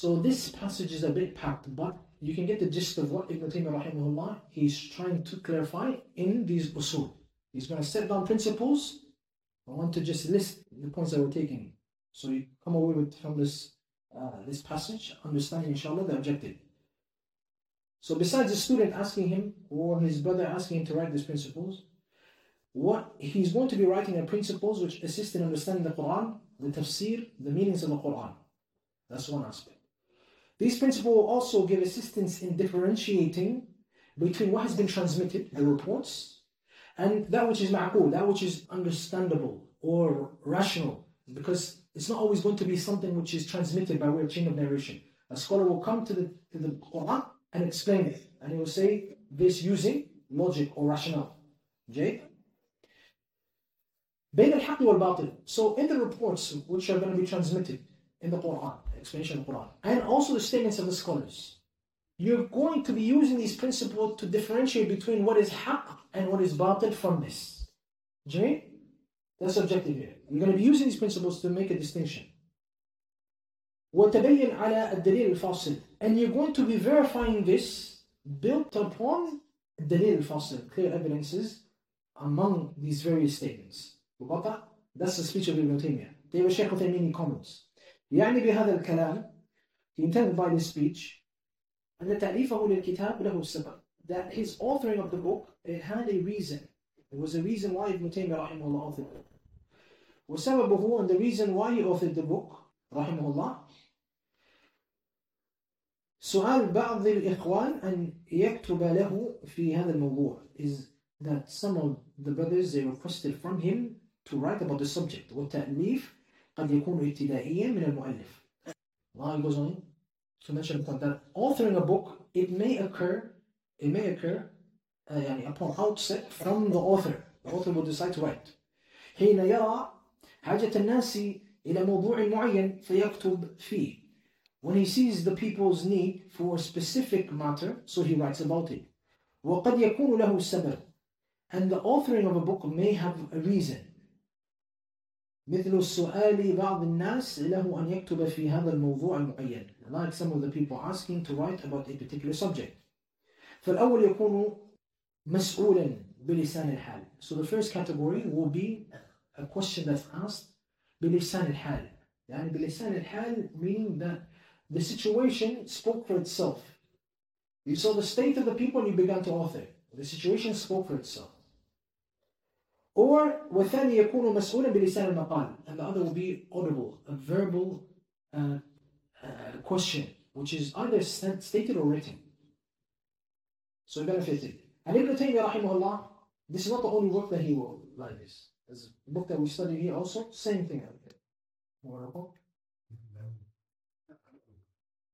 So this passage is a bit packed, but you can get the gist of what Ibn Taymiyyah rahimahullah, he's trying to clarify in these usul. He's going to set down principles. I want to just list the points that we're taking. So you come away with from this uh, this passage, understanding inshallah the objective. So besides the student asking him or his brother asking him to write these principles, what he's going to be writing are principles which assist in understanding the Quran, the tafsir, the meanings of the Quran. That's one aspect. These principles will also give assistance in differentiating between what has been transmitted, the reports, and that which is ma'qul, that which is understandable or rational, because it's not always going to be something which is transmitted by way of chain of narration. A scholar will come to the, to the Quran and explain it, and he will say this using logic or rationale. Okay? بين الحق والباطل. So in the reports which are going to be transmitted in the Quran, explanation of the Quran, and also the statements of the scholars. You're going to be using these principles to differentiate between what is haqq and what is batil from this. Jay? That's objective here. You're going to be using these principles to make a distinction. وتبين على الدليل الفاصل and you're going to be verifying this built upon الدليل الفاصل clear evidences among these various statements That's the speech of Ibn Taymiyyah. David Sheikh Uthaymeen comments يعني بهذا الكلام he intended by this speech أن تأليفه للكتاب له سبب that his authoring of the book it had a reason there was a reason why Ibn Taymiyyah رحمه الله authored it وسببه and the reason why he authored the book رحمه الله سؤال بعض الإخوان أن يكتب له في هذا الموضوع is that some of the brothers they requested from him to write about the subject والتأليف قد يكون ابتدائيا من المؤلف. Allah goes on to mention that authoring a book, it may occur, it may occur uh, يعني upon outset from the author. The author will decide to write. حين يرى حاجة الناس إلى موضوع معين فيكتب فيه. When he sees the people's need for a specific matter, so he writes about it. وقد يكون له سبب. And the authoring of a book may have a reason. مثل السؤال بعض الناس له أن يكتب في هذا الموضوع المعين like some of the people asking to write about a particular subject فالأول يكون مسؤولا بلسان الحال so the first category will be a question that's asked بلسان الحال يعني بلسان الحال meaning that the situation spoke for itself you saw the state of the people and you began to author the situation spoke for itself Or والثاني يكون مسؤولا بلسان المقال and the other will be audible, a verbal uh, uh, question which is either stated or written. So benefited. And Ibn Taymiyyah rahimahullah, this is not the only work that he wrote like this. There's a book that we study here also, same thing.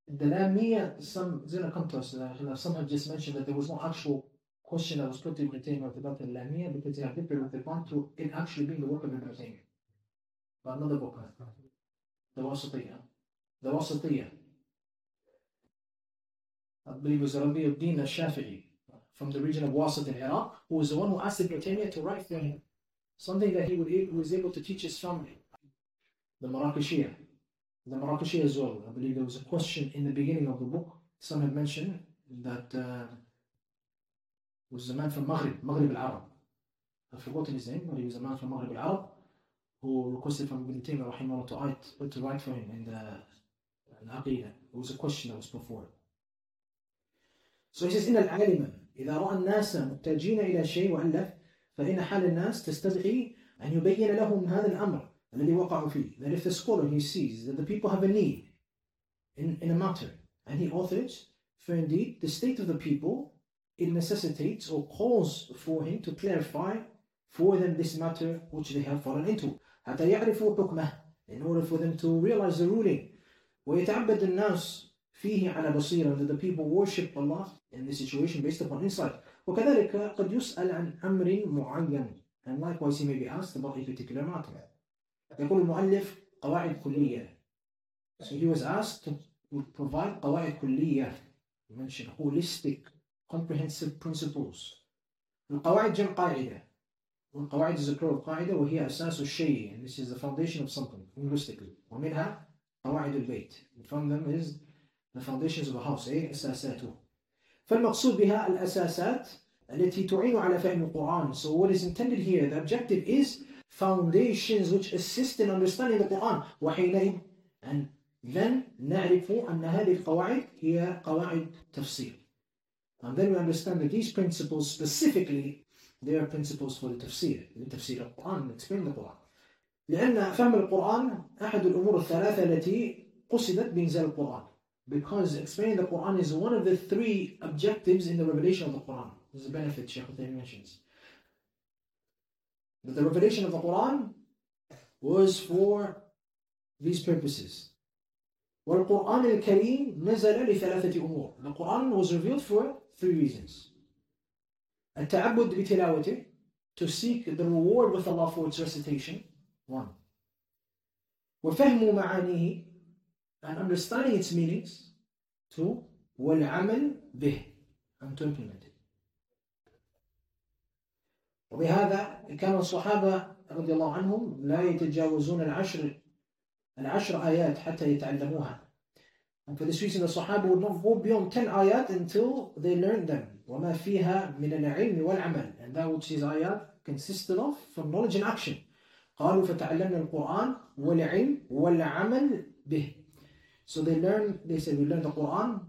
The Lamia, some Zina come to us, some have just mentioned that there was no actual question that was put to Ibn Taymiyyah about the Lamia because they have different with regard to it actually being the work of Ibn. But another book, the Wasatiyah. The Wasatiyah. I believe it was Radi al-Din al-Shafi'i from the region of Wasat in Iraq, who was the one who asked Ibn Taymiyyah to write for him something that he, would, he was able to teach his family. The Marrakeshiyah. The Marrakeshiyah as well. I believe there was a question in the beginning of the book. Some have mentioned that uh, Maghrib al-Arab. I've forgotten his name, but he was a man from Maghrib al-Arab who requested from Ibn Taymiyyah rahimahullah to write, to write for him in the, in Aqidah. It was a question that was put. So he says, إن العالم إذا رأى الناس محتاجين إلى شيء وألف فإن حال الناس تستدعي أن يبين لهم هذا الأمر الذي وقعوا فيه. That if the scholar he sees that the people have a need in, in a matter and he authors, for indeed the state of the people it necessitates or calls for him to clarify for them this matter which they have fallen into حتى يعرفوا حكمه in order for them to realize the ruling ويتعبد الناس فيه على بصيرة that the people worship Allah in this situation based upon insight وكذلك قد يسأل عن أمر معين and likewise he may be asked about a particular matter يقول المؤلف قواعد كلية so he was asked to provide قواعد كلية mention holistic comprehensive principles القواعد جمع قاعدة والقواعد plural قاعدة وهي أساس الشيء and this is the foundation of something linguistically ومنها قواعد البيت and from them is the foundations of a house أي أساساته فالمقصود بها الأساسات التي تعين على فهم القرآن so what is intended here the objective is foundations which assist in understanding the Quran وحينئذ and then نعرف أن هذه القواعد هي قواعد تفسير and then we understand that these principles specifically they are principles for the tafsir لتفسير القرآن explain the Quran لأن فهم القرآن أحد الأمور الثلاثة التي قصدت بإنزال القرآن because explaining the Quran is one of the three objectives in the revelation of the Quran. This is a benefit Shaykh Hussein mentions. That the revelation of the Quran was for these purposes. والقرآن الكريم نزل لثلاثة أمور. The Quran was revealed for three reasons. التعبد بتلاوته to seek the reward with Allah for its recitation. One. وفهم معانيه and understanding its meanings. Two. والعمل به and to implement it. وبهذا كان الصحابة رضي الله عنهم لا يتجاوزون العشر العشر آيات حتى يتعلموها. And for this reason the Sahaba would not go beyond 10 ayat until they learned them. وما فيها من العلم والعمل. And that which these ayat consisted of from knowledge and action. قالوا فتعلمنا القرآن والعلم والعمل به. So they learn, they said we learn the Quran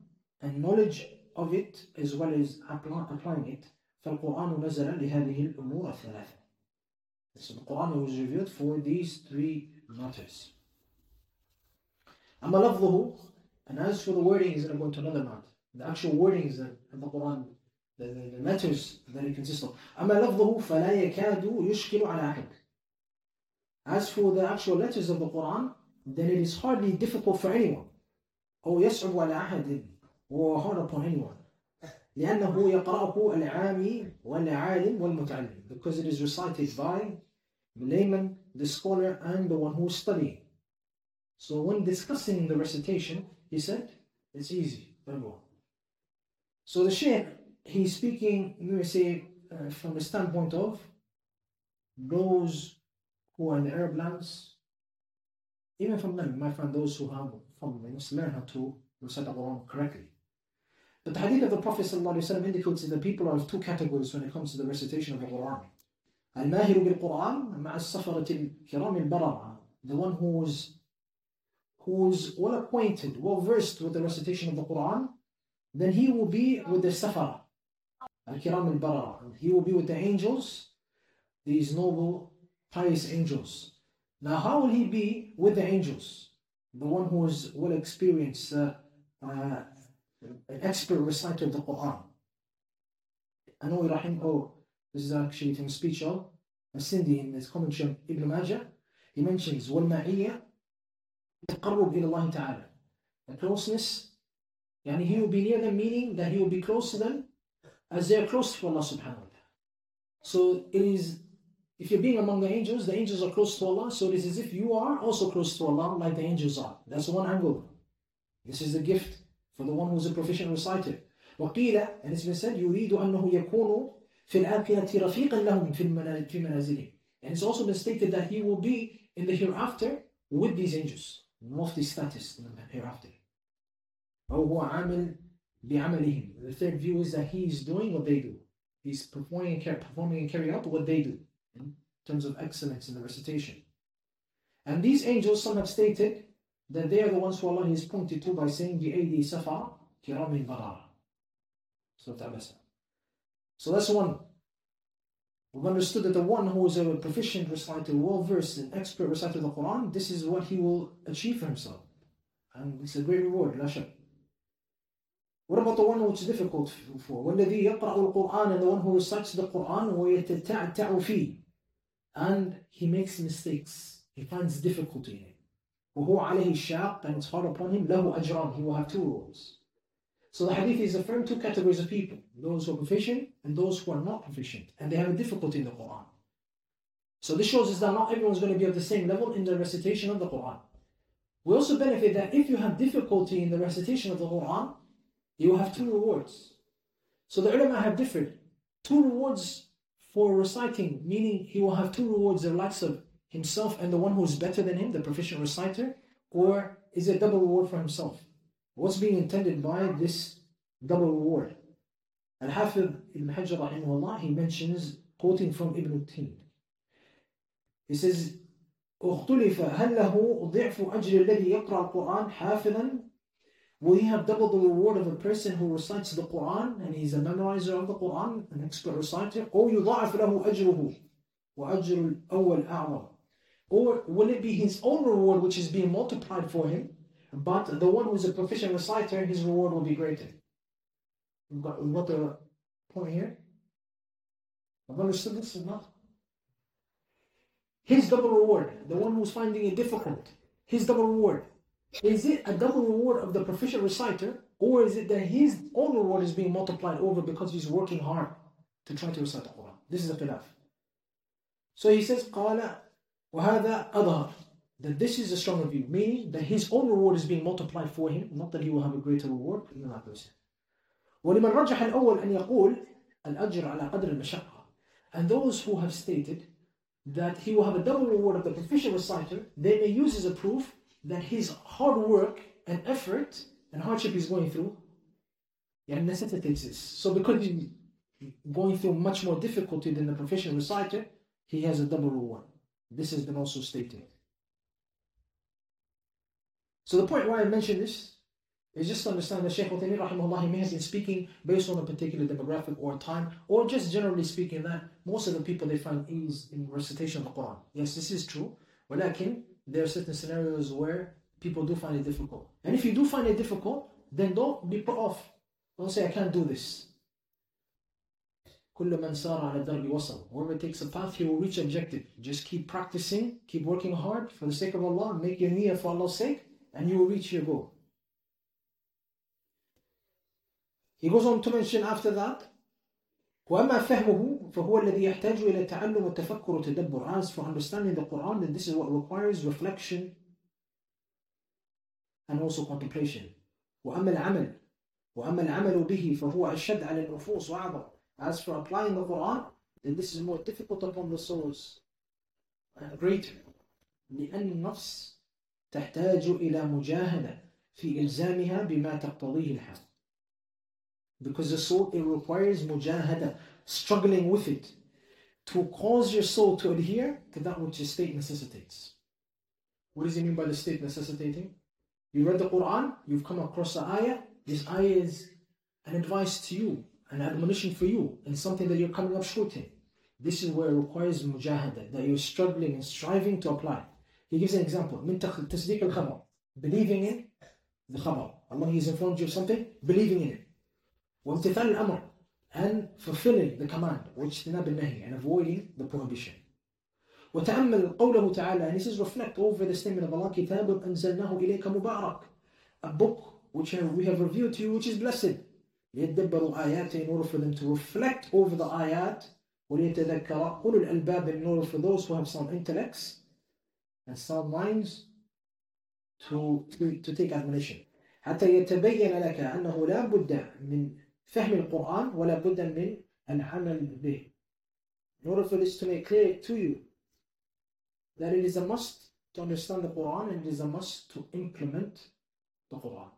and knowledge of it as well as applying it. فالقرآن نزل لهذه الأمور الثلاثة. So the Quran was revealed for these three matters. أما لفظه and as for the wordings, and I'm going to another matter. The actual wordings of the Quran, the, the, the letters that it consists of. أما لفظه فلا يكاد يشكل على أحد. As for the actual letters of the Quran, then it is hardly difficult for anyone. أو يصعب على أحد or hard upon anyone. لأنه يقرأه العامي والعالم والمتعلم because it is recited by the layman, the scholar, and the one who is studying. So when discussing the recitation, he said, It's easy, memorable. So the Sheikh, he's speaking, let me say, uh, from the standpoint of those who are in the Arab lands, even from them, my friend, those who have from them, must learn how to recite the Quran correctly. But the hadith of the Prophet ﷺ indicates that the people are of two categories when it comes to the recitation of the Quran. Al-Mahiru bil-Quran, ma'as-safarat kiram al-barara. The one who is who's well acquainted, well versed with the recitation of the Quran, then he will be with the Safara, Al Kiram al Barara, and he will be with the angels, these noble, pious angels. Now, how will he be with the angels? The one who is well experienced, uh, uh, an expert reciter of the Quran. I know Rahim, oh, this is actually a speech of uh, Sindi in his commentary Ibn Majah. He mentions, وَالْمَعِيَّةِ تقرب إلى الله تعالى. The closeness, يعني he will be near them, meaning that he will be close to them as they are close to Allah subhanahu wa ta'ala. So it is, if you're being among the angels, the angels are close to Allah, so it is as if you are also close to Allah like the angels are. That's one angle. This is the gift for the one who's a proficient reciter. وقيل, and it's been said, يريد أنه يكون في الآخرة رفيقا لهم في منازلهم. And it's also been stated that he will be in the hereafter with these angels. Mufti status in the hereafter. أو هو عامل بعملهم. The third view is that he is doing what they do. He's performing and, performing and carrying out what they do in terms of excellence in the recitation. And these angels, some have stated that they are the ones who Allah is pointed to by saying, بِأَيْدِي سَفَرَ كِرَامٍ بَرَارَ So that's one. We've understood that the one who is a proficient reciter, well versed and expert reciter of the Quran, this is what he will achieve for himself. And it's a great reward, la shak. What about the one which is difficult for? وَالَّذِي يَقْرَأُ الْقُرْآنَ And the one who recites the Quran وَيَتَتَعْتَعُ فِيهِ And he makes mistakes. He finds difficulty in it. وَهُوَ عَلَيْهِ الشَّاقِ And it's hard upon him. لَهُ أَجْرًا He will have two rules. So the hadith is affirmed two categories of people. Those who are proficient and those who are not proficient. And they have a difficulty in the Quran. So this shows us that not everyone's going to be of the same level in the recitation of the Quran. We also benefit that if you have difficulty in the recitation of the Quran, you will have two rewards. So the ulama have differed. Two rewards for reciting, meaning he will have two rewards, the likes of himself and the one who is better than him, the proficient reciter, or is it double reward for himself? What's being intended by this double reward? Al-Hafidh Ibn Hajar rahimahullah, he mentions, quoting from Ibn Tin. He says, اختلف هل له ضعف أجر الذي يقرأ القرآن حافظا Will he have double the reward of a person who recites the Quran and he's a memorizer of the Quran, an expert reciter? Or يضاعف له أجره وأجر الأول أعظم Or will it be his own reward which is being multiplied for him but the one who's a proficient reciter, his reward will be greater. We've got, we've got the point here. I've understood this or not? His double reward, the one who's finding it difficult, his double reward. Is it a double reward of the proficient reciter, or is it that his own reward is being multiplied over because he's working hard to try to recite the Quran? This is a khilaf. So he says, قال وهذا أظهر that this is a stronger view, meaning that his own reward is being multiplied for him, not that he will have a greater reward than that person. ولمن رجح الأول أن يقول الأجر على قدر المشقة and those who have stated that he will have a double reward of the proficient reciter, they may use as a proof that his hard work and effort and hardship he's going through yeah, necessitates this. So because he's going through much more difficulty than the proficient reciter, he has a double reward. This has been also stated. So the point why I mention this it's just to understand that Shaykh Uthaymeen rahimahullah, means in speaking based on a particular demographic or time, or just generally speaking that most of the people they find ease in recitation of the Quran. Yes, this is true. Walakin, there are certain scenarios where people do find it difficult. And if you do find it difficult, then don't be put off. Don't say, I can't do this. Whoever takes a path, he will reach objective. Just keep practicing, keep working hard for the sake of Allah, make your niyyah for Allah's sake, and you will reach your goal. He goes on to mention after that وأما فهمه فهو الذي يحتاج إلى تعلم والتفكر والتدبر. As for understanding the Quran, then this is what requires reflection and also contemplation. وأما العمل وأما العمل به فهو أشد على النفوس وأعظم. As for applying the Quran, then this is more difficult upon the souls greater. لأن النفس تحتاج إلى مجاهدة في إلزامها بما تقتضيه الحال. Because the soul, it requires mujahada, struggling with it, to cause your soul to adhere to that which the state necessitates. What does he mean by the state necessitating? You read the Quran, you've come across the ayah, this ayah is an advice to you, an admonition for you, and something that you're coming up short in. This is where it requires mujahada, that you're struggling and striving to apply. He gives an example, min tasdeeq al believing in the khabar. Allah has informed you of something, believing in it. وامتثال الأمر. And fulfilling the command. واجتناب النهي. And avoiding the prohibition. وتأمل قوله تعالى and he says reflect over the statement of Allah كتاب أنزلناه إليك مبارك a book which we have revealed to you which is blessed ليتدبروا آياته in order for them to reflect over the ayat وليتذكر أولو الألباب in order for those who have sound intellects and sound minds to, to, to take admonition حتى يتبين لك أنه لا بد من فهم القرآن ولا بد من العمل به in order for this to make clear to you that it is a must to understand the Quran and it is a must to implement the Quran.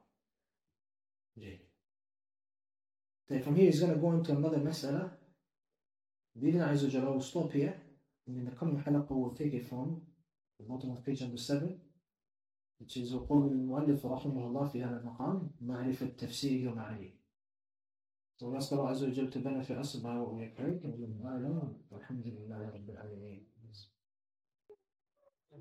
Okay, from here he's going to go into another مسألة بإذن عز will stop here and in the coming حلقة we'll take it from the bottom of page number 7 which is وقول المؤلف رحمه الله في هذا المقام معرفة تفسيره ومعانيه ونسأل الله عز وجل تبنى في أصبع ما الحمد والحمد لله رب العالمين